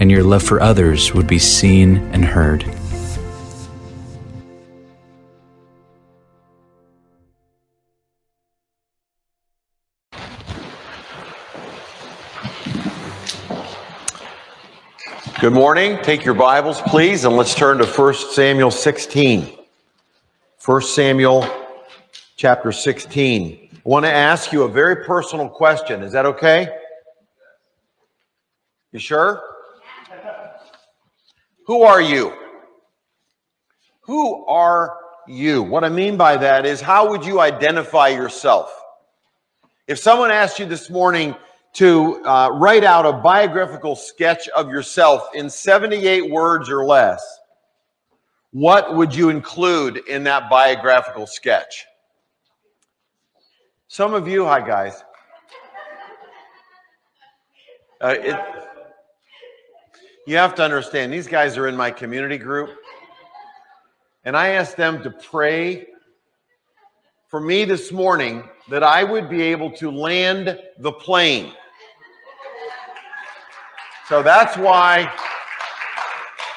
and your love for others would be seen and heard. Good morning. Take your Bibles, please, and let's turn to 1 Samuel 16. 1 Samuel chapter 16. I want to ask you a very personal question. Is that okay? You sure? Who are you? Who are you? What I mean by that is how would you identify yourself? If someone asked you this morning to uh, write out a biographical sketch of yourself in 78 words or less, what would you include in that biographical sketch? Some of you, hi guys. Uh, it, you have to understand, these guys are in my community group. And I asked them to pray for me this morning that I would be able to land the plane. So that's why,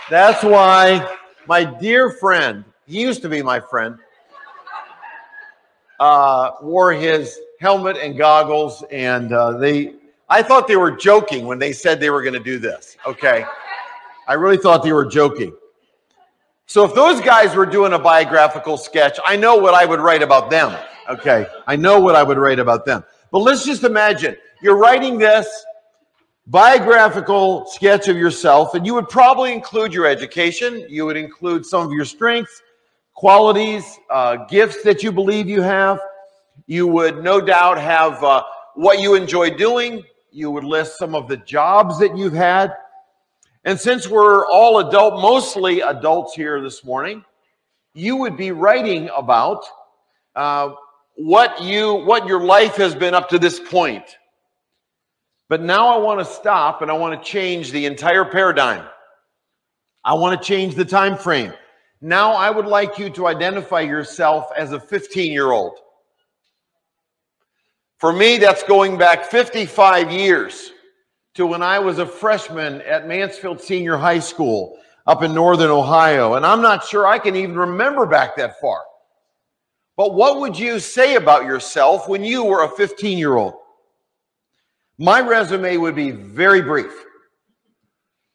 that's why my dear friend, he used to be my friend, uh, wore his helmet and goggles, and uh, they. I thought they were joking when they said they were going to do this. Okay, I really thought they were joking. So if those guys were doing a biographical sketch, I know what I would write about them. Okay, I know what I would write about them. But let's just imagine you're writing this biographical sketch of yourself, and you would probably include your education, you would include some of your strengths, qualities, uh, gifts that you believe you have. You would no doubt have uh, what you enjoy doing. You would list some of the jobs that you've had. And since we're all adult, mostly adults here this morning, you would be writing about uh, what you what your life has been up to this point. But now I want to stop and I want to change the entire paradigm. I want to change the time frame. Now I would like you to identify yourself as a 15 year old. For me, that's going back 55 years to when I was a freshman at Mansfield Senior High School up in Northern Ohio. And I'm not sure I can even remember back that far. But what would you say about yourself when you were a 15 year old? My resume would be very brief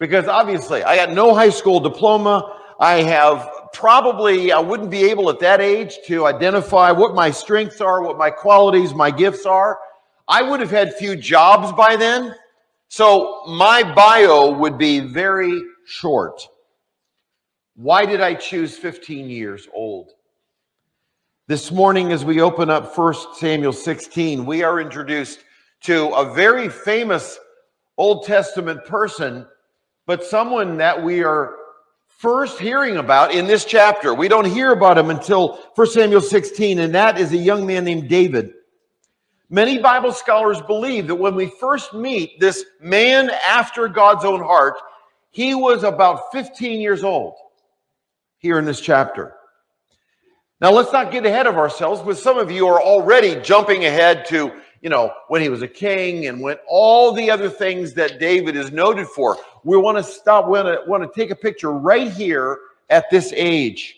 because obviously I got no high school diploma. I have probably I wouldn't be able at that age to identify what my strengths are, what my qualities, my gifts are. I would have had few jobs by then. So my bio would be very short. Why did I choose 15 years old? This morning, as we open up 1 Samuel 16, we are introduced to a very famous Old Testament person, but someone that we are first hearing about in this chapter. We don't hear about him until 1 Samuel 16, and that is a young man named David. Many Bible scholars believe that when we first meet this man after God's own heart, he was about 15 years old here in this chapter. Now, let's not get ahead of ourselves, but some of you are already jumping ahead to, you know, when he was a king and when all the other things that David is noted for we want to stop, we want to, want to take a picture right here at this age.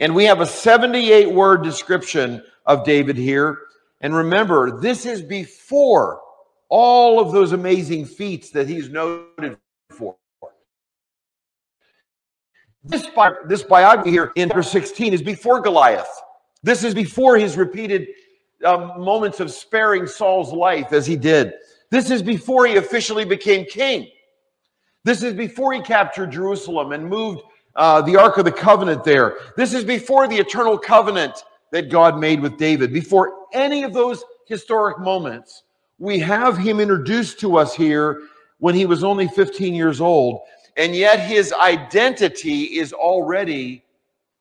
And we have a 78 word description of David here. And remember, this is before all of those amazing feats that he's noted for. This, bi- this biography here in verse 16 is before Goliath. This is before his repeated um, moments of sparing Saul's life as he did. This is before he officially became king. This is before he captured Jerusalem and moved uh, the Ark of the Covenant there. This is before the eternal covenant that God made with David. Before any of those historic moments, we have him introduced to us here when he was only 15 years old. And yet his identity is already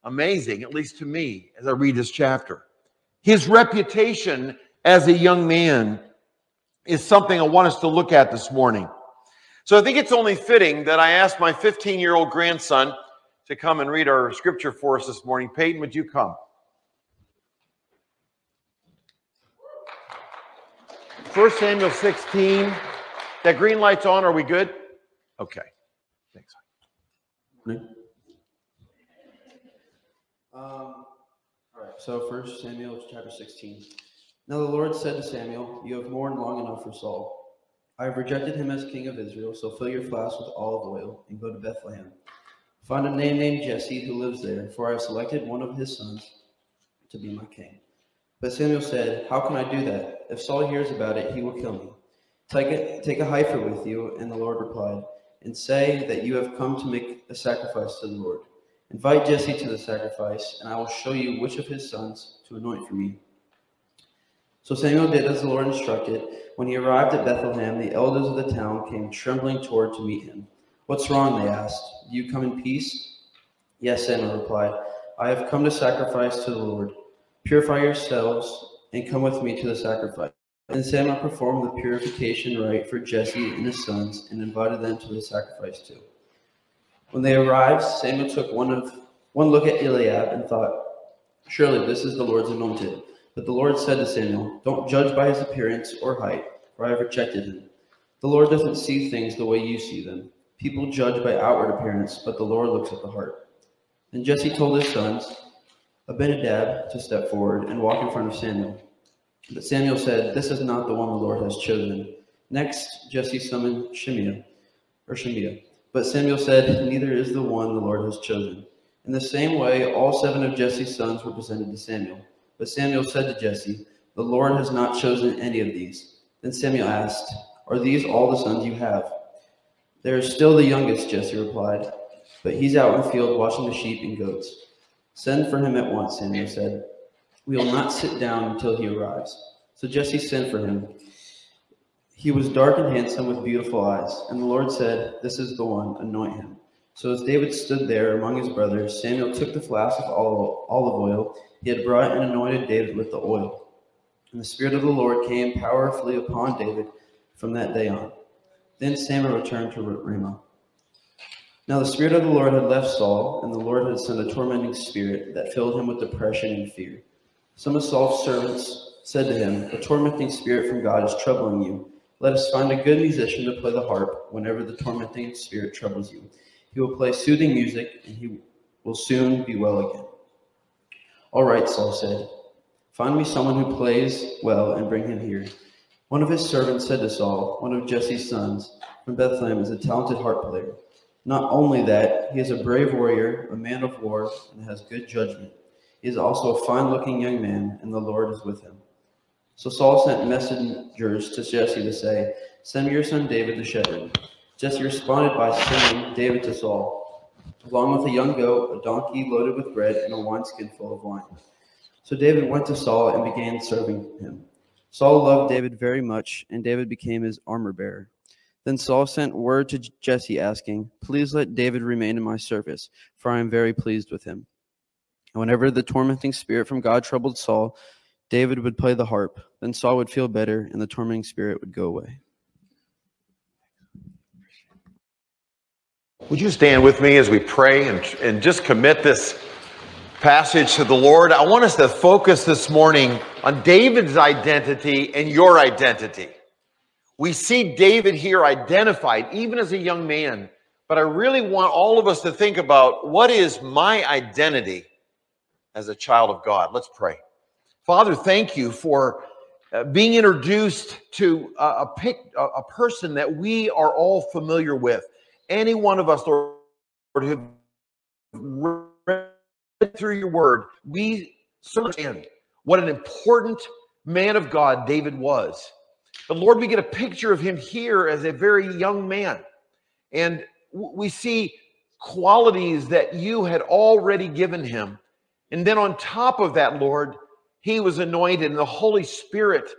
amazing, at least to me, as I read this chapter. His reputation as a young man is something I want us to look at this morning. So I think it's only fitting that I ask my 15 year old grandson to come and read our scripture for us this morning. Peyton, would you come? 1 Samuel 16. That green light's on. Are we good? Okay. Thanks. Um, all right, so First Samuel chapter 16. Now the Lord said to Samuel, You have mourned long enough for Saul. I have rejected him as king of Israel, so fill your flask with olive oil and go to Bethlehem. Find a man named Jesse who lives there, for I have selected one of his sons to be my king. But Samuel said, How can I do that? If Saul hears about it, he will kill me. Take a, take a heifer with you, and the Lord replied, and say that you have come to make a sacrifice to the Lord. Invite Jesse to the sacrifice, and I will show you which of his sons to anoint for me. So Samuel did as the Lord instructed. When he arrived at Bethlehem, the elders of the town came trembling toward to meet him. What's wrong? They asked. Do you come in peace? Yes, Samuel replied. I have come to sacrifice to the Lord. Purify yourselves and come with me to the sacrifice. And Samuel performed the purification rite for Jesse and his sons and invited them to the sacrifice too. When they arrived, Samuel took one of one look at Eliab and thought, Surely this is the Lord's anointed. But the Lord said to Samuel, Don't judge by his appearance or height, for I have rejected him. The Lord doesn't see things the way you see them. People judge by outward appearance, but the Lord looks at the heart. Then Jesse told his sons, Abinadab, to step forward and walk in front of Samuel. But Samuel said, This is not the one the Lord has chosen. Next, Jesse summoned Shimea, or Shimea. But Samuel said, Neither is the one the Lord has chosen. In the same way, all seven of Jesse's sons were presented to Samuel. But Samuel said to Jesse, The Lord has not chosen any of these. Then Samuel asked, Are these all the sons you have? There is still the youngest, Jesse replied, but he's out in the field watching the sheep and goats. Send for him at once, Samuel said. We will not sit down until he arrives. So Jesse sent for him. He was dark and handsome with beautiful eyes, and the Lord said, This is the one, anoint him. So as David stood there among his brothers, Samuel took the flask of olive oil he had brought and anointed David with the oil. And the Spirit of the Lord came powerfully upon David from that day on. Then Samuel returned to Ramah. Now the Spirit of the Lord had left Saul, and the Lord had sent a tormenting spirit that filled him with depression and fear. Some of Saul's servants said to him, A tormenting spirit from God is troubling you. Let us find a good musician to play the harp whenever the tormenting spirit troubles you. He will play soothing music, and he will soon be well again. All right, Saul said. Find me someone who plays well and bring him here. One of his servants said to Saul, one of Jesse's sons from Bethlehem is a talented harp player. Not only that, he is a brave warrior, a man of war, and has good judgment. He is also a fine looking young man, and the Lord is with him. So Saul sent messengers to Jesse to say, Send me your son David the shepherd. Jesse responded by sending David to Saul along with a young goat, a donkey loaded with bread, and a wineskin full of wine. So David went to Saul and began serving him. Saul loved David very much, and David became his armor bearer. Then Saul sent word to Jesse, asking, Please let David remain in my service, for I am very pleased with him. And whenever the tormenting spirit from God troubled Saul, David would play the harp. Then Saul would feel better, and the tormenting spirit would go away. Would you stand with me as we pray and, and just commit this passage to the Lord? I want us to focus this morning on David's identity and your identity. We see David here identified even as a young man, but I really want all of us to think about what is my identity as a child of God. Let's pray. Father, thank you for uh, being introduced to a, a, person that we are all familiar with any one of us, Lord, who read through your word, we understand what an important man of God David was. But Lord, we get a picture of him here as a very young man. And we see qualities that you had already given him. And then on top of that, Lord, he was anointed and the Holy Spirit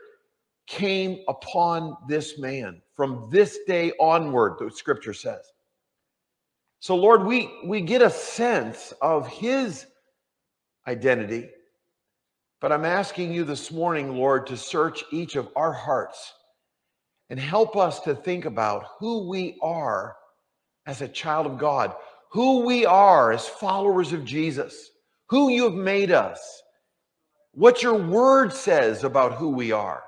came upon this man from this day onward, the scripture says. So, Lord, we, we get a sense of his identity. But I'm asking you this morning, Lord, to search each of our hearts and help us to think about who we are as a child of God, who we are as followers of Jesus, who you have made us, what your word says about who we are.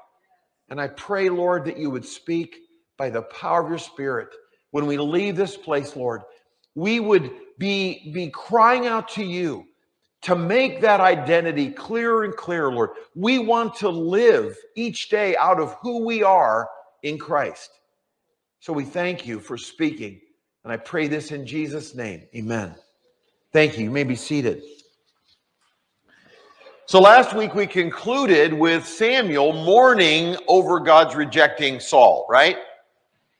And I pray, Lord, that you would speak by the power of your Spirit when we leave this place, Lord. We would be, be crying out to you to make that identity clearer and clearer, Lord. We want to live each day out of who we are in Christ. So we thank you for speaking. And I pray this in Jesus' name. Amen. Thank you. You may be seated. So last week we concluded with Samuel mourning over God's rejecting Saul, right?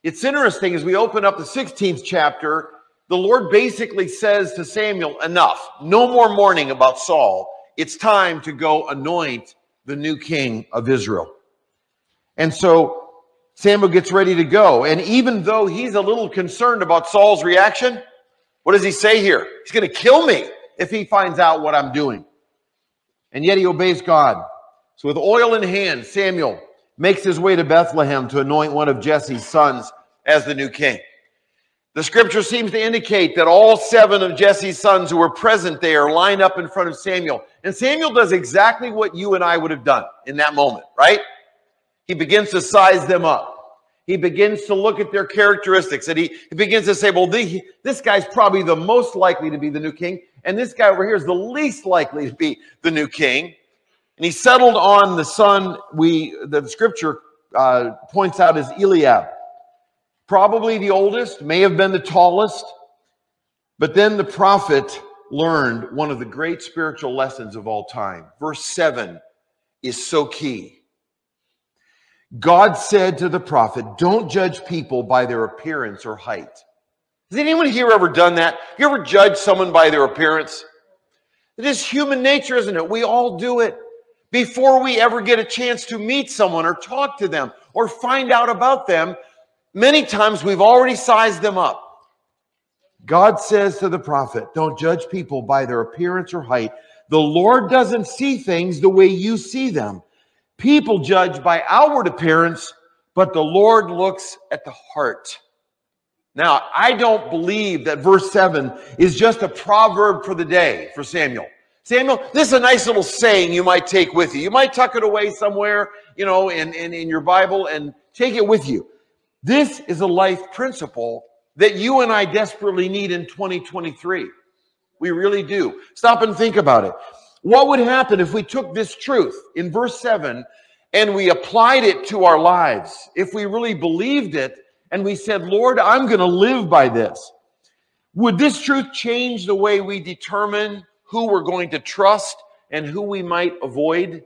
It's interesting as we open up the 16th chapter, the Lord basically says to Samuel, Enough, no more mourning about Saul. It's time to go anoint the new king of Israel. And so Samuel gets ready to go. And even though he's a little concerned about Saul's reaction, what does he say here? He's going to kill me if he finds out what I'm doing. And yet he obeys God. So with oil in hand, Samuel makes his way to Bethlehem to anoint one of Jesse's sons as the new king. The scripture seems to indicate that all seven of Jesse's sons who were present there line up in front of Samuel. And Samuel does exactly what you and I would have done in that moment, right? He begins to size them up. He begins to look at their characteristics and he, he begins to say, well, the, this guy's probably the most likely to be the new king. And this guy over here is the least likely to be the new king. And he settled on the son we, the scripture uh, points out as Eliab probably the oldest, may have been the tallest. But then the prophet learned one of the great spiritual lessons of all time. Verse 7 is so key. God said to the prophet, Don't judge people by their appearance or height. Has anyone here ever done that? You ever judge someone by their appearance? It is human nature, isn't it? We all do it. Before we ever get a chance to meet someone or talk to them or find out about them, Many times we've already sized them up. God says to the prophet, Don't judge people by their appearance or height. The Lord doesn't see things the way you see them. People judge by outward appearance, but the Lord looks at the heart. Now, I don't believe that verse 7 is just a proverb for the day for Samuel. Samuel, this is a nice little saying you might take with you. You might tuck it away somewhere, you know, in, in, in your Bible and take it with you. This is a life principle that you and I desperately need in 2023. We really do. Stop and think about it. What would happen if we took this truth in verse 7 and we applied it to our lives? If we really believed it and we said, Lord, I'm going to live by this. Would this truth change the way we determine who we're going to trust and who we might avoid?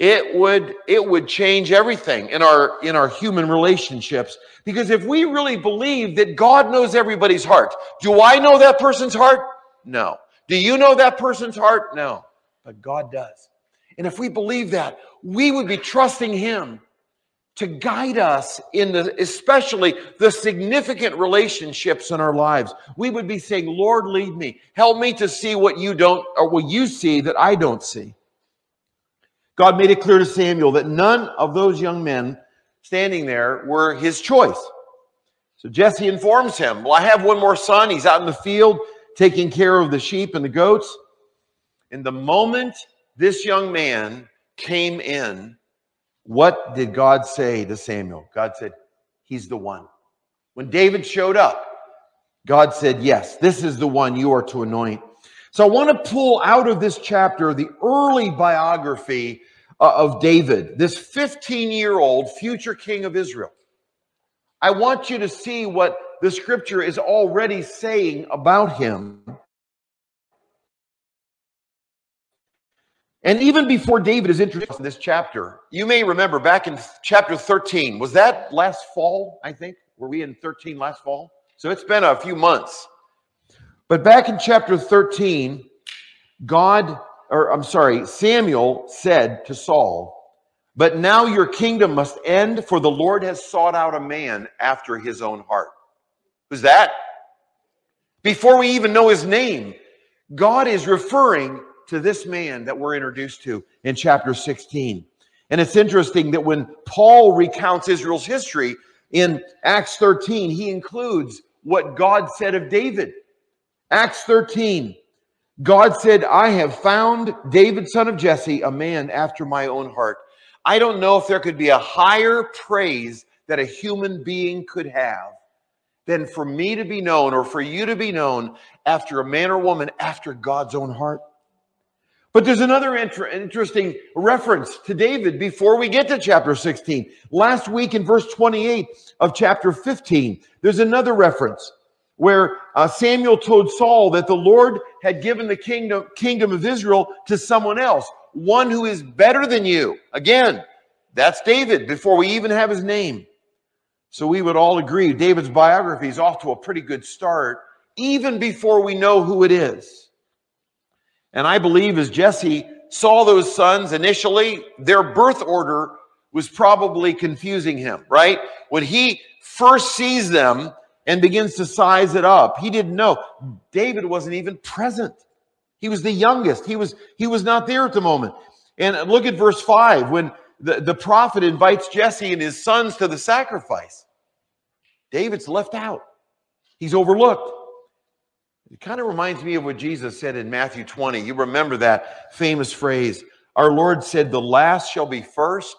it would it would change everything in our in our human relationships. Because if we really believe that god knows everybody's heart do i know that person's heart? No. Do you know that person's heart? No. But god does. And if we believe that we would be trusting him to guide us in the especially the significant relationships in our lives we would be saying lord lead me help me to see what you don't or what you see that i don't see God made it clear to Samuel that none of those young men standing there were his choice. So Jesse informs him, Well, I have one more son. He's out in the field taking care of the sheep and the goats. And the moment this young man came in, what did God say to Samuel? God said, He's the one. When David showed up, God said, Yes, this is the one you are to anoint. So I want to pull out of this chapter the early biography uh, of David, this 15 year old future king of Israel. I want you to see what the scripture is already saying about him. And even before David is introduced in this chapter, you may remember back in chapter 13, was that last fall, I think? Were we in 13 last fall? So it's been a few months. But back in chapter 13, God or I'm sorry, Samuel said to Saul, But now your kingdom must end, for the Lord has sought out a man after his own heart. Who's that? Before we even know his name, God is referring to this man that we're introduced to in chapter 16. And it's interesting that when Paul recounts Israel's history in Acts 13, he includes what God said of David. Acts 13, God said, I have found David, son of Jesse, a man after my own heart. I don't know if there could be a higher praise that a human being could have than for me to be known or for you to be known after a man or woman after God's own heart. But there's another inter- interesting reference to David before we get to chapter 16. Last week in verse 28 of chapter 15, there's another reference where uh, Samuel told Saul that the Lord had given the kingdom, kingdom of Israel to someone else, one who is better than you. Again, that's David before we even have his name. So we would all agree David's biography is off to a pretty good start, even before we know who it is. And I believe as Jesse saw those sons initially, their birth order was probably confusing him, right? When he first sees them, and begins to size it up. He didn't know. David wasn't even present. He was the youngest. He was, he was not there at the moment. And look at verse 5 when the, the prophet invites Jesse and his sons to the sacrifice. David's left out, he's overlooked. It kind of reminds me of what Jesus said in Matthew 20. You remember that famous phrase Our Lord said, The last shall be first,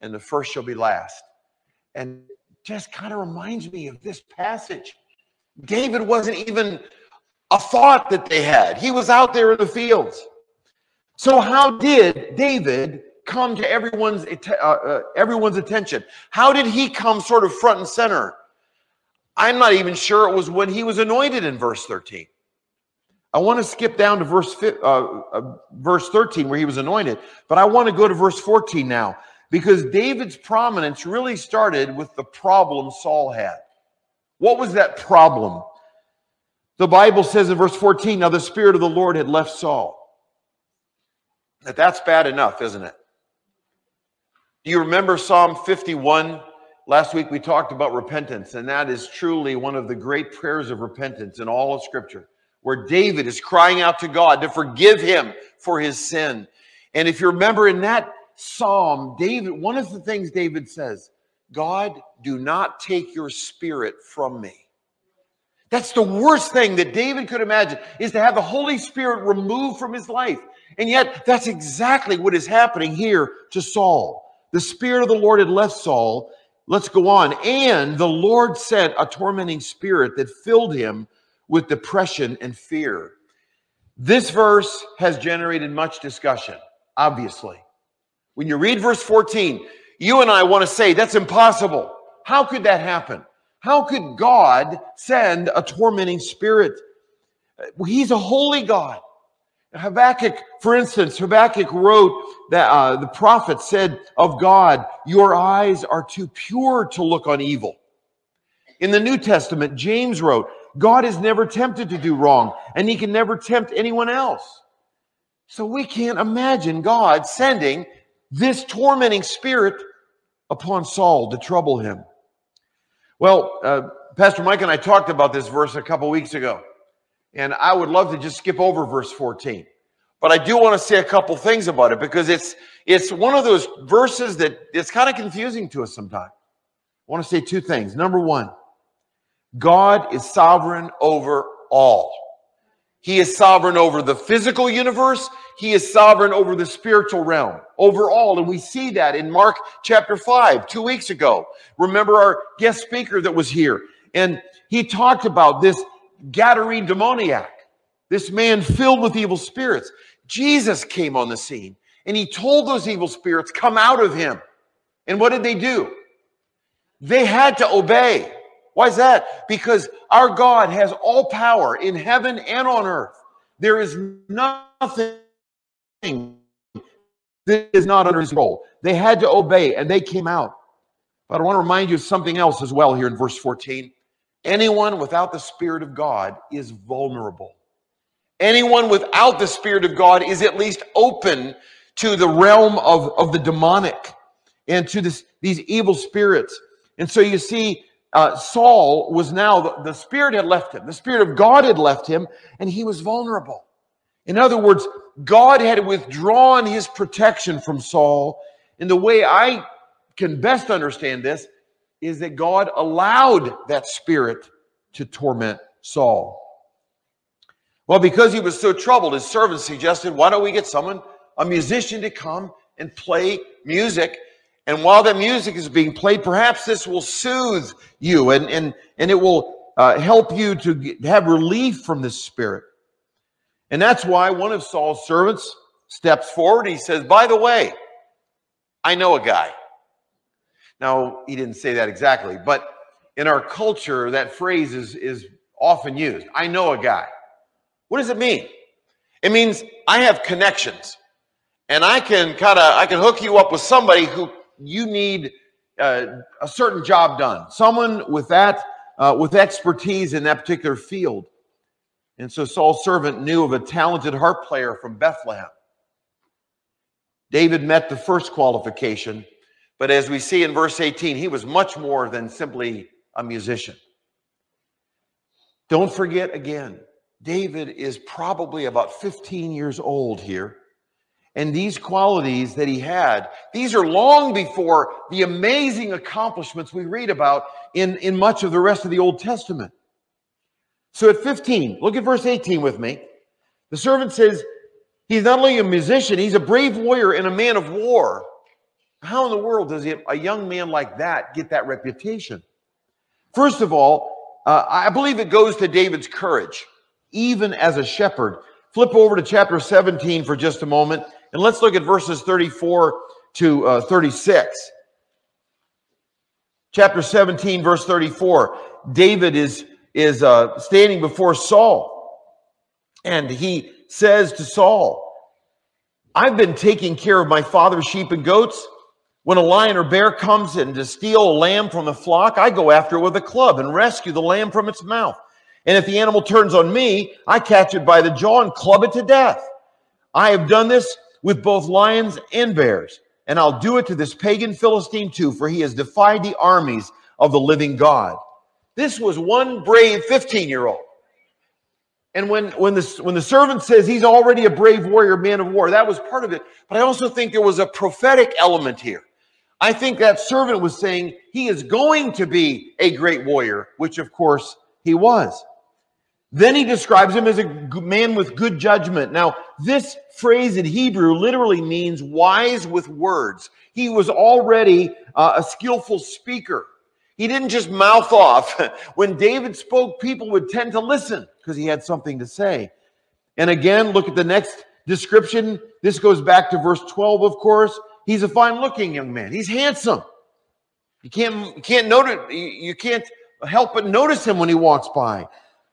and the first shall be last. And just kind of reminds me of this passage. David wasn't even a thought that they had, he was out there in the fields. So, how did David come to everyone's, uh, uh, everyone's attention? How did he come sort of front and center? I'm not even sure it was when he was anointed in verse 13. I want to skip down to verse, uh, uh, verse 13 where he was anointed, but I want to go to verse 14 now because David's prominence really started with the problem Saul had. What was that problem? The Bible says in verse 14, now the Spirit of the Lord had left Saul. That that's bad enough, isn't it? Do you remember Psalm 51? Last week we talked about repentance, and that is truly one of the great prayers of repentance in all of Scripture, where David is crying out to God to forgive him for his sin. And if you remember in that psalm, David, one of the things David says, God, do not take your spirit from me. That's the worst thing that David could imagine is to have the Holy Spirit removed from his life. And yet, that's exactly what is happening here to Saul. The Spirit of the Lord had left Saul. Let's go on. And the Lord sent a tormenting spirit that filled him with depression and fear. This verse has generated much discussion, obviously. When you read verse 14, you and I want to say that's impossible. How could that happen? How could God send a tormenting spirit? He's a holy God. Habakkuk, for instance, Habakkuk wrote that uh, the prophet said of God, Your eyes are too pure to look on evil. In the New Testament, James wrote, God is never tempted to do wrong, and he can never tempt anyone else. So we can't imagine God sending this tormenting spirit upon Saul to trouble him. Well, uh, Pastor Mike and I talked about this verse a couple weeks ago, and I would love to just skip over verse 14. But I do want to say a couple things about it because it's it's one of those verses that it's kind of confusing to us sometimes. I want to say two things. Number one, God is sovereign over all. He is sovereign over the physical universe. He is sovereign over the spiritual realm, over all. And we see that in Mark chapter 5, two weeks ago. Remember our guest speaker that was here. And he talked about this Gadarene demoniac, this man filled with evil spirits. Jesus came on the scene and he told those evil spirits, come out of him. And what did they do? They had to obey. Why is that? Because our God has all power in heaven and on earth. There is nothing that is not under his control. They had to obey and they came out. But I want to remind you of something else as well here in verse 14. Anyone without the Spirit of God is vulnerable. Anyone without the Spirit of God is at least open to the realm of, of the demonic and to this, these evil spirits. And so you see, uh, Saul was now, the, the Spirit had left him. The Spirit of God had left him, and he was vulnerable. In other words, God had withdrawn his protection from Saul. And the way I can best understand this is that God allowed that spirit to torment Saul. Well, because he was so troubled, his servants suggested, why don't we get someone, a musician, to come and play music? And while that music is being played, perhaps this will soothe you and, and, and it will uh, help you to get, have relief from this spirit. And that's why one of Saul's servants steps forward. He says, By the way, I know a guy. Now, he didn't say that exactly, but in our culture, that phrase is, is often used. I know a guy. What does it mean? It means I have connections and I can kind of I can hook you up with somebody who you need uh, a certain job done. Someone with that uh, with expertise in that particular field. And so Saul's servant knew of a talented harp player from Bethlehem. David met the first qualification, but as we see in verse 18, he was much more than simply a musician. Don't forget again, David is probably about 15 years old here. And these qualities that he had, these are long before the amazing accomplishments we read about in, in much of the rest of the Old Testament. So at 15, look at verse 18 with me. The servant says, He's not only a musician, he's a brave warrior and a man of war. How in the world does a young man like that get that reputation? First of all, uh, I believe it goes to David's courage, even as a shepherd. Flip over to chapter 17 for just a moment, and let's look at verses 34 to uh, 36. Chapter 17, verse 34. David is is uh, standing before Saul, and he says to Saul, I've been taking care of my father's sheep and goats. When a lion or bear comes in to steal a lamb from the flock, I go after it with a club and rescue the lamb from its mouth. And if the animal turns on me, I catch it by the jaw and club it to death. I have done this with both lions and bears, and I'll do it to this pagan Philistine too, for he has defied the armies of the living God. This was one brave 15 year old. And when, when, the, when the servant says he's already a brave warrior, man of war, that was part of it. But I also think there was a prophetic element here. I think that servant was saying he is going to be a great warrior, which of course he was. Then he describes him as a man with good judgment. Now, this phrase in Hebrew literally means wise with words. He was already uh, a skillful speaker. He didn't just mouth off. When David spoke, people would tend to listen because he had something to say. And again, look at the next description. This goes back to verse 12, of course. He's a fine looking young man. He's handsome. You can't, you can't notice, you can't help but notice him when he walks by.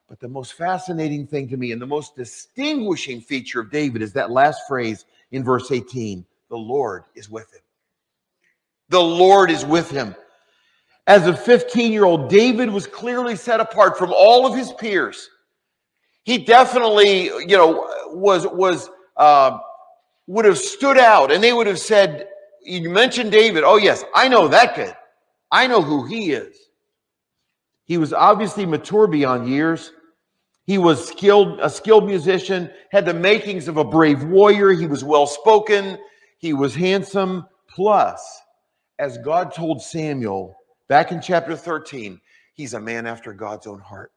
But the most fascinating thing to me and the most distinguishing feature of David is that last phrase in verse 18 the Lord is with him. The Lord is with him. As a 15 year old, David was clearly set apart from all of his peers. He definitely, you know, was, was, uh, would have stood out and they would have said, You mentioned David. Oh, yes, I know that kid. I know who he is. He was obviously mature beyond years. He was skilled, a skilled musician, had the makings of a brave warrior. He was well spoken. He was handsome. Plus, as God told Samuel, Back in chapter 13, he's a man after God's own heart.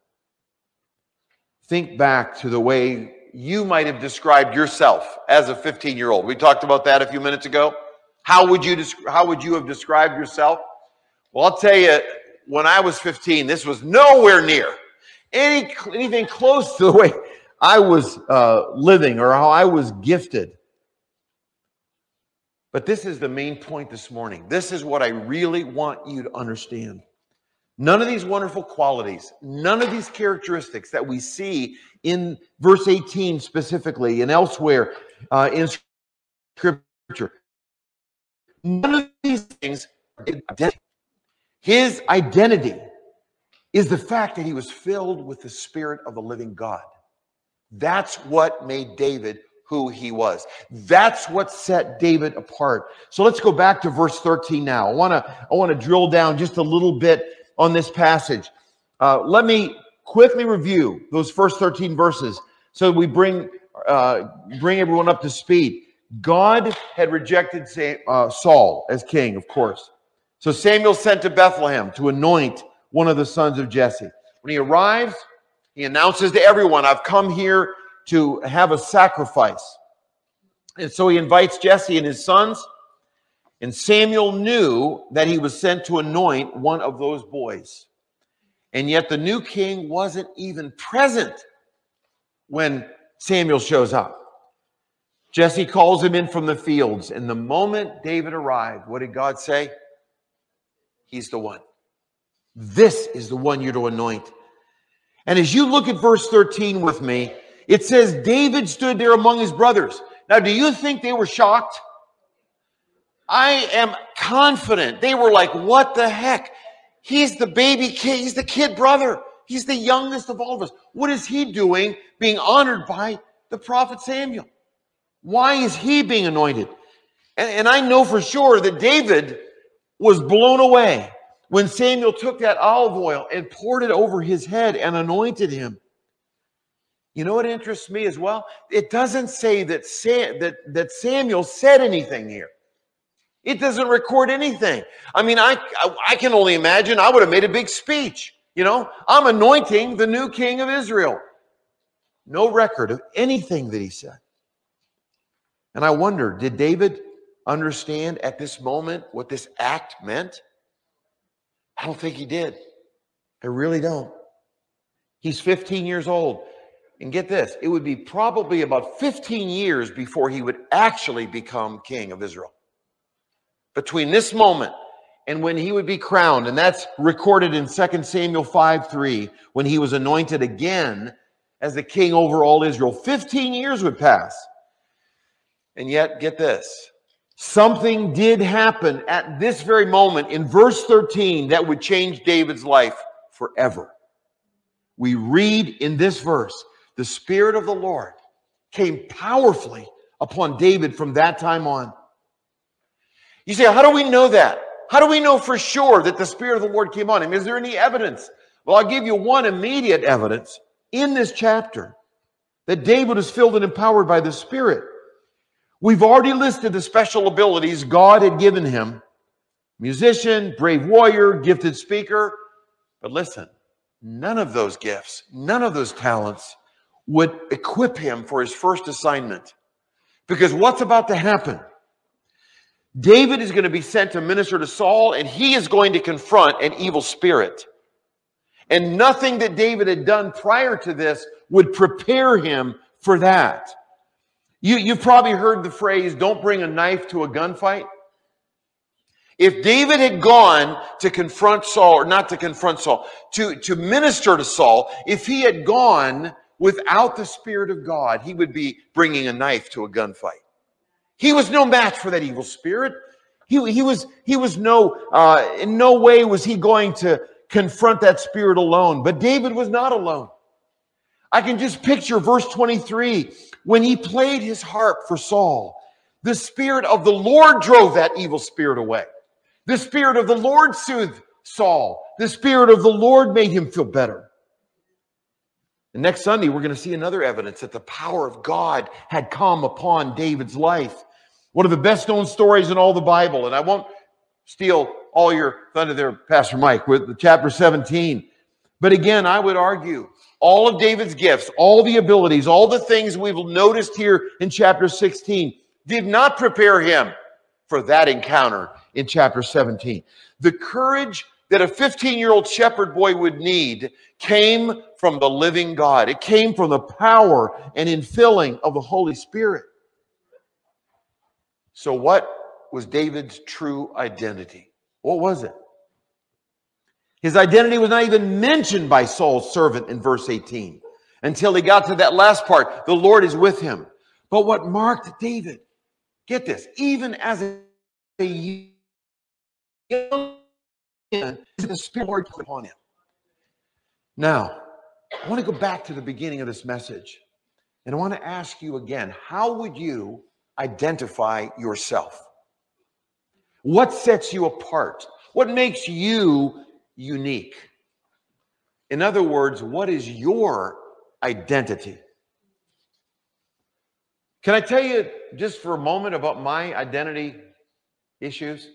Think back to the way you might have described yourself as a 15 year old. We talked about that a few minutes ago. How would you how would you have described yourself? Well, I'll tell you, when I was 15, this was nowhere near any anything close to the way I was uh, living or how I was gifted. But this is the main point this morning. This is what I really want you to understand. None of these wonderful qualities, none of these characteristics that we see in verse 18 specifically and elsewhere uh, in Scripture, none of these things, his identity is the fact that he was filled with the Spirit of the living God. That's what made David who he was. That's what set David apart. So let's go back to verse 13 now. I want to I want to drill down just a little bit on this passage. Uh, let me quickly review those first 13 verses so we bring uh, bring everyone up to speed. God had rejected uh, Saul as king, of course. So Samuel sent to Bethlehem to anoint one of the sons of Jesse. When he arrives, he announces to everyone, I've come here to have a sacrifice. And so he invites Jesse and his sons. And Samuel knew that he was sent to anoint one of those boys. And yet the new king wasn't even present when Samuel shows up. Jesse calls him in from the fields. And the moment David arrived, what did God say? He's the one. This is the one you're to anoint. And as you look at verse 13 with me, it says David stood there among his brothers. Now, do you think they were shocked? I am confident. They were like, what the heck? He's the baby kid. He's the kid brother. He's the youngest of all of us. What is he doing being honored by the prophet Samuel? Why is he being anointed? And, and I know for sure that David was blown away when Samuel took that olive oil and poured it over his head and anointed him. You know what interests me as well? It doesn't say that, Sam, that, that Samuel said anything here. It doesn't record anything. I mean, I, I can only imagine I would have made a big speech. You know, I'm anointing the new king of Israel. No record of anything that he said. And I wonder, did David understand at this moment what this act meant? I don't think he did. I really don't. He's 15 years old. And get this, it would be probably about 15 years before he would actually become king of Israel. Between this moment and when he would be crowned, and that's recorded in 2 Samuel 5 3, when he was anointed again as the king over all Israel, 15 years would pass. And yet, get this something did happen at this very moment in verse 13 that would change David's life forever. We read in this verse the Spirit of the Lord came powerfully upon David from that time on. You say, how do we know that? How do we know for sure that the Spirit of the Lord came on him? Is there any evidence? Well, I'll give you one immediate evidence in this chapter that David was filled and empowered by the Spirit. We've already listed the special abilities God had given him musician, brave warrior, gifted speaker. But listen, none of those gifts, none of those talents would equip him for his first assignment. Because what's about to happen? David is going to be sent to minister to Saul, and he is going to confront an evil spirit. And nothing that David had done prior to this would prepare him for that. You, you've probably heard the phrase, don't bring a knife to a gunfight. If David had gone to confront Saul, or not to confront Saul, to, to minister to Saul, if he had gone without the Spirit of God, he would be bringing a knife to a gunfight. He was no match for that evil spirit. He, he was, he was no, uh, in no way was he going to confront that spirit alone. But David was not alone. I can just picture verse 23 when he played his harp for Saul. The Spirit of the Lord drove that evil spirit away. The Spirit of the Lord soothed Saul. The Spirit of the Lord made him feel better. And next Sunday, we're going to see another evidence that the power of God had come upon David's life. One of the best known stories in all the Bible, and I won't steal all your thunder there, Pastor Mike, with chapter 17. But again, I would argue all of David's gifts, all the abilities, all the things we've noticed here in chapter 16 did not prepare him for that encounter in chapter 17. The courage that a 15 year old shepherd boy would need came from the living God. It came from the power and infilling of the Holy Spirit. So, what was David's true identity? What was it? His identity was not even mentioned by Saul's servant in verse 18 until he got to that last part. The Lord is with him. But what marked David, get this, even as a young man, the Spirit put upon him. Now, I want to go back to the beginning of this message. And I want to ask you again how would you identify yourself? What sets you apart? What makes you unique? In other words, what is your identity? Can I tell you just for a moment about my identity issues?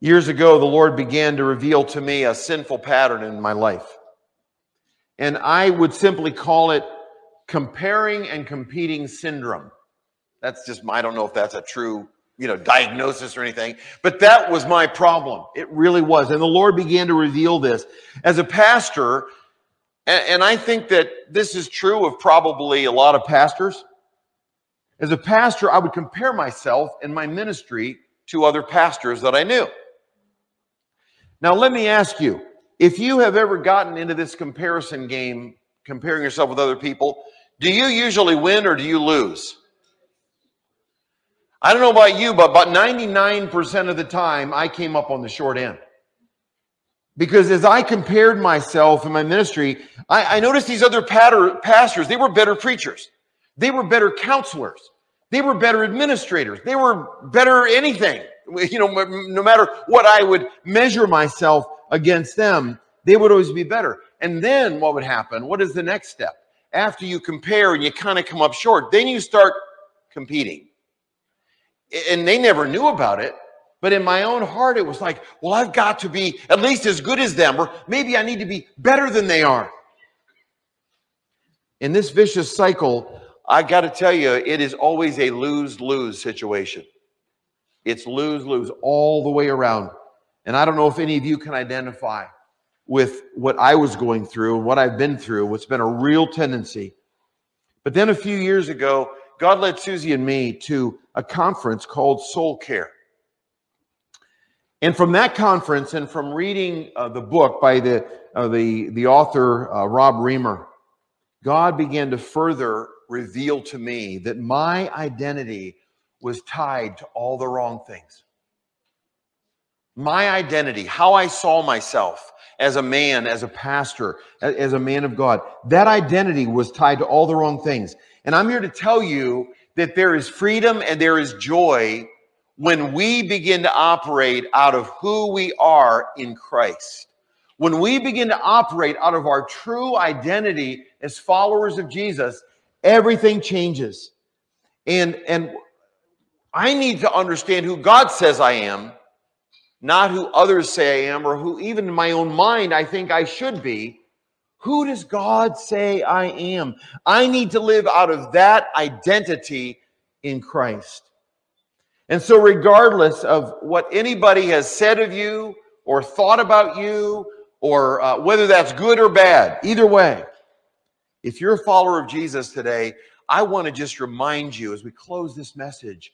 Years ago, the Lord began to reveal to me a sinful pattern in my life. And I would simply call it comparing and competing syndrome. That's just, I don't know if that's a true, you know, diagnosis or anything, but that was my problem. It really was. And the Lord began to reveal this. As a pastor, and, I think that this is true of probably a lot of pastors. As a pastor, I would compare myself and my ministry to other pastors that I knew. Now, let me ask you if you have ever gotten into this comparison game, comparing yourself with other people, do you usually win or do you lose? I don't know about you, but about 99% of the time, I came up on the short end. Because as I compared myself and my ministry, I, I noticed these other patter, pastors, they were better preachers. They were better counselors. They were better administrators. They were better anything you know, no matter what I would measure myself against them, they would always be better. And then what would happen? What is the next step? After you compare and you kind of come up short, then you start competing. And they never knew about it. But in my own heart, it was like, well, I've got to be at least as good as them, or maybe I need to be better than they are. In this vicious cycle, I got to tell you, it is always a lose lose situation. It's lose lose all the way around. And I don't know if any of you can identify with what I was going through and what I've been through, what's been a real tendency. But then a few years ago, God led Susie and me to a conference called Soul Care. And from that conference and from reading uh, the book by the, uh, the, the author, uh, Rob Reimer, God began to further reveal to me that my identity was tied to all the wrong things. My identity, how I saw myself as a man, as a pastor, as a man of God, that identity was tied to all the wrong things. And I'm here to tell you that there is freedom and there is joy when we begin to operate out of who we are in Christ. When we begin to operate out of our true identity as followers of Jesus, everything changes. And, and I need to understand who God says I am, not who others say I am, or who even in my own mind I think I should be. Who does God say I am? I need to live out of that identity in Christ. And so, regardless of what anybody has said of you or thought about you, or uh, whether that's good or bad, either way, if you're a follower of Jesus today, I want to just remind you as we close this message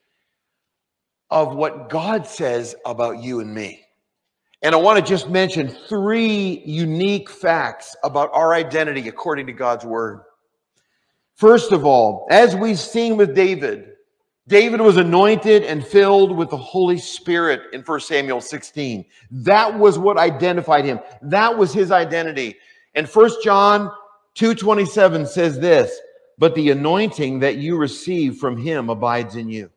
of what God says about you and me. And I want to just mention three unique facts about our identity according to God's word. First of all, as we've seen with David, David was anointed and filled with the Holy Spirit in 1 Samuel 16. That was what identified him. That was his identity. And 1 John 2:27 says this, "But the anointing that you receive from him abides in you."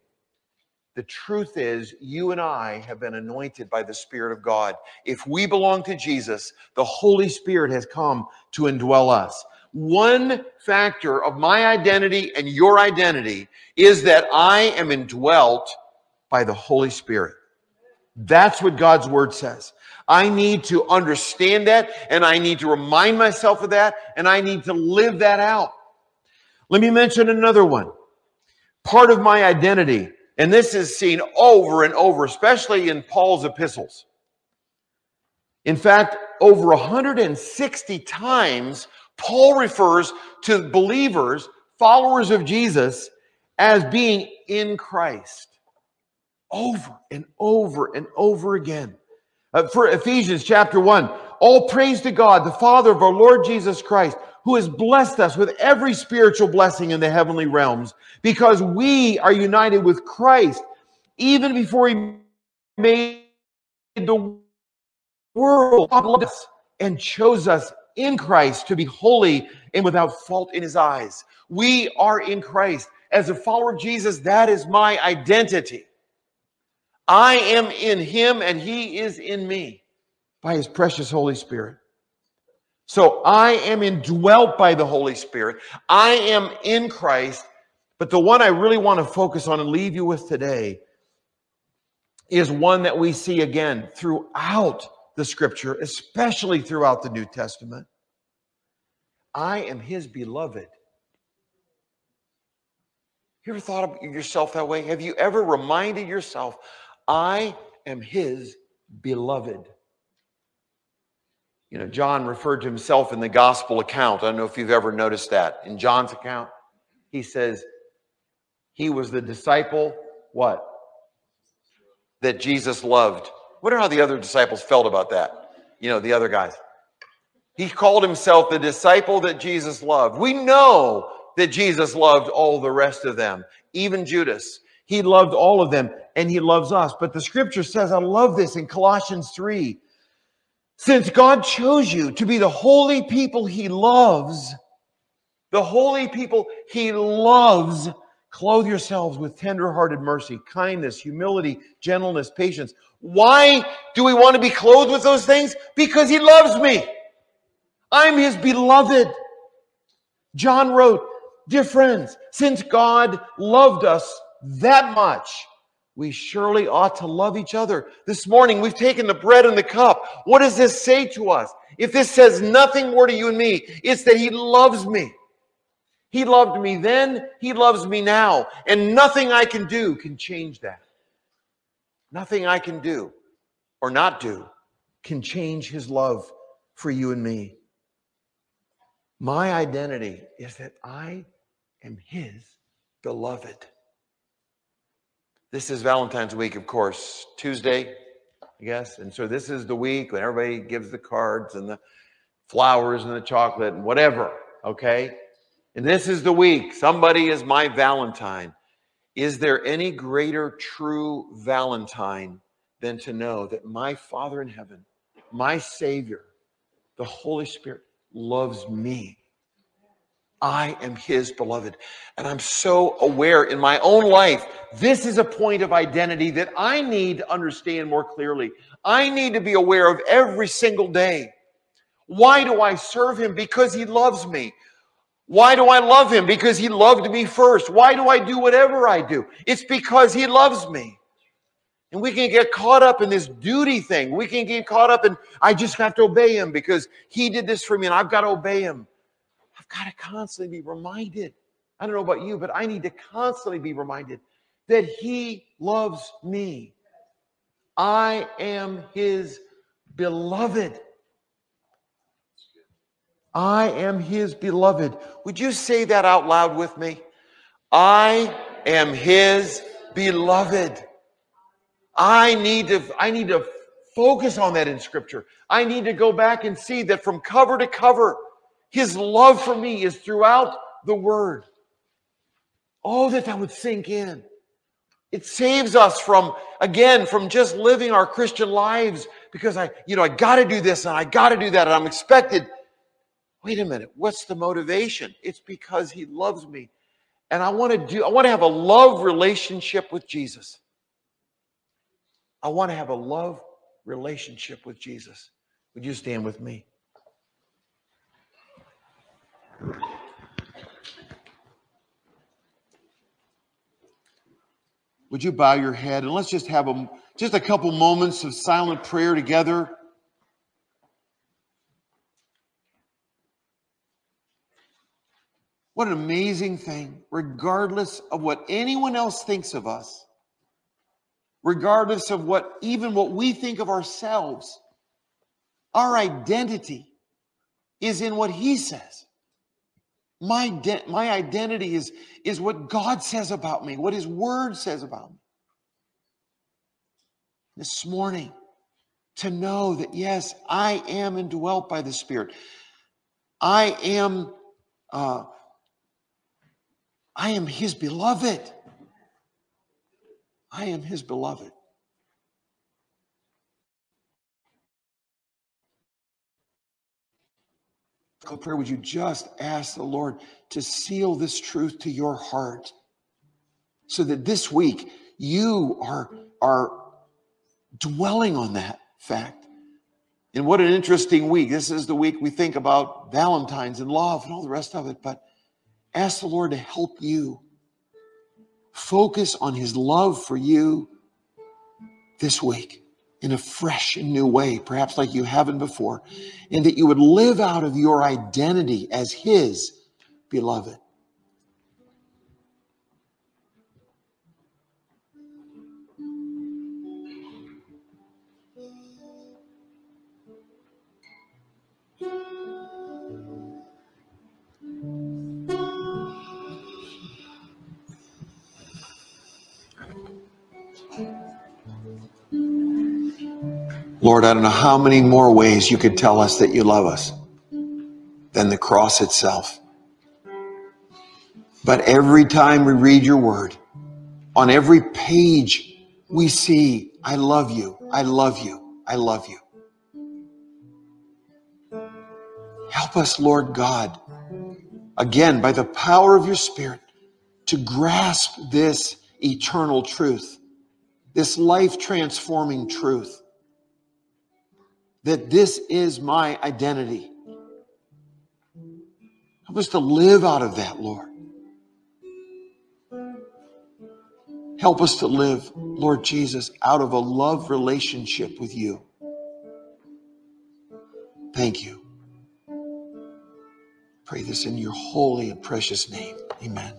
The truth is, you and I have been anointed by the Spirit of God. If we belong to Jesus, the Holy Spirit has come to indwell us. One factor of my identity and your identity is that I am indwelt by the Holy Spirit. That's what God's word says. I need to understand that and I need to remind myself of that and I need to live that out. Let me mention another one. Part of my identity and this is seen over and over, especially in Paul's epistles. In fact, over 160 times, Paul refers to believers, followers of Jesus, as being in Christ. Over and over and over again. Uh, for Ephesians chapter 1, all praise to God, the Father of our Lord Jesus Christ, who has blessed us with every spiritual blessing in the heavenly realms because we are united with Christ even before he made the world us and chose us in Christ to be holy and without fault in his eyes. We are in Christ. As a follower of Jesus, that is my identity. I am in him and he is in me by his precious Holy Spirit. So I am indwelt by the Holy Spirit. I am in Christ. But the one I really want to focus on and leave you with today is one that we see again throughout the scripture, especially throughout the New Testament. I am his beloved. You ever thought of yourself that way? Have you ever reminded yourself, I am his beloved? You know, John referred to himself in the gospel account. I don't know if you've ever noticed that. In John's account, he says he was the disciple, what? That Jesus loved. Wonder how the other disciples felt about that. You know, the other guys. He called himself the disciple that Jesus loved. We know that Jesus loved all the rest of them, even Judas. He loved all of them and he loves us. But the scripture says, I love this in Colossians 3 since God chose you to be the holy people he loves, the holy people he loves, clothe yourselves with tender-hearted mercy, kindness, humility, gentleness, patience. Why do we want to be clothed with those things? Because he loves me. I'm his beloved. John wrote, Dear friends, since God loved us that much, we surely ought to love each other. This morning, we've taken the bread and the cup. What does this say to us? If this says nothing more to you and me, it's that He loves me. He loved me then, He loves me now. And nothing I can do can change that. Nothing I can do or not do can change His love for you and me. My identity is that I am His beloved. This is Valentine's week, of course, Tuesday, I guess. And so this is the week when everybody gives the cards and the flowers and the chocolate and whatever, okay? And this is the week. Somebody is my Valentine. Is there any greater true Valentine than to know that my Father in heaven, my Savior, the Holy Spirit, loves me I am his beloved. And I'm so aware in my own life, this is a point of identity that I need to understand more clearly. I need to be aware of every single day. Why do I serve him? Because he loves me. Why do I love him? Because he loved me first. Why do I do whatever I do? It's because he loves me. And we can get caught up in this duty thing. We can get caught up in, I just have to obey him because he did this for me and I've got to obey him got to constantly be reminded. I don't know about you, but I need to constantly be reminded that He loves me. I am His beloved. I am His beloved. Would you say that out loud with me? I am His beloved. I need to, I need to focus on that in Scripture. I need to go back and see that from cover to cover, his love for me is throughout the word. Oh, that that would sink in. It saves us from, again, from just living our Christian lives because I, you know, I got to do this and I got to do that and I'm expected. Wait a minute. What's the motivation? It's because he loves me. And I want to do, I want to have a love relationship with Jesus. I want to have a love relationship with Jesus. Would you stand with me? Would you bow your head and let's just have a, just a couple moments of silent prayer together. What an amazing thing, regardless of what anyone else thinks of us, regardless of what even what we think of ourselves, our identity is in what he says. My, de- my identity is, is what God says about me, what His Word says about me. This morning, to know that, yes, I am indwelt by the Spirit. I am, uh, I am His beloved. I am His beloved. Prayer, would you just ask the Lord to seal this truth to your heart so that this week you are, are dwelling on that fact. And what an interesting week. This is the week we think about Valentine's and love and all the rest of it. But ask the Lord to help you focus on his love for you this week in a fresh and new way, perhaps like you haven't before, and that you would live out of your identity as his beloved. Lord, I don't know how many more ways you could tell us that you love us than the cross itself. But every time we read your word, on every page, we see, I love you, I love you, I love you. Help us, Lord God, again, by the power of your Spirit, to grasp this eternal truth, this life transforming truth that this is my identity. Help us to live out of that, Lord. Help us to live, Lord Jesus, out of a love relationship with you. Thank you. Pray this in your holy and precious name. Amen.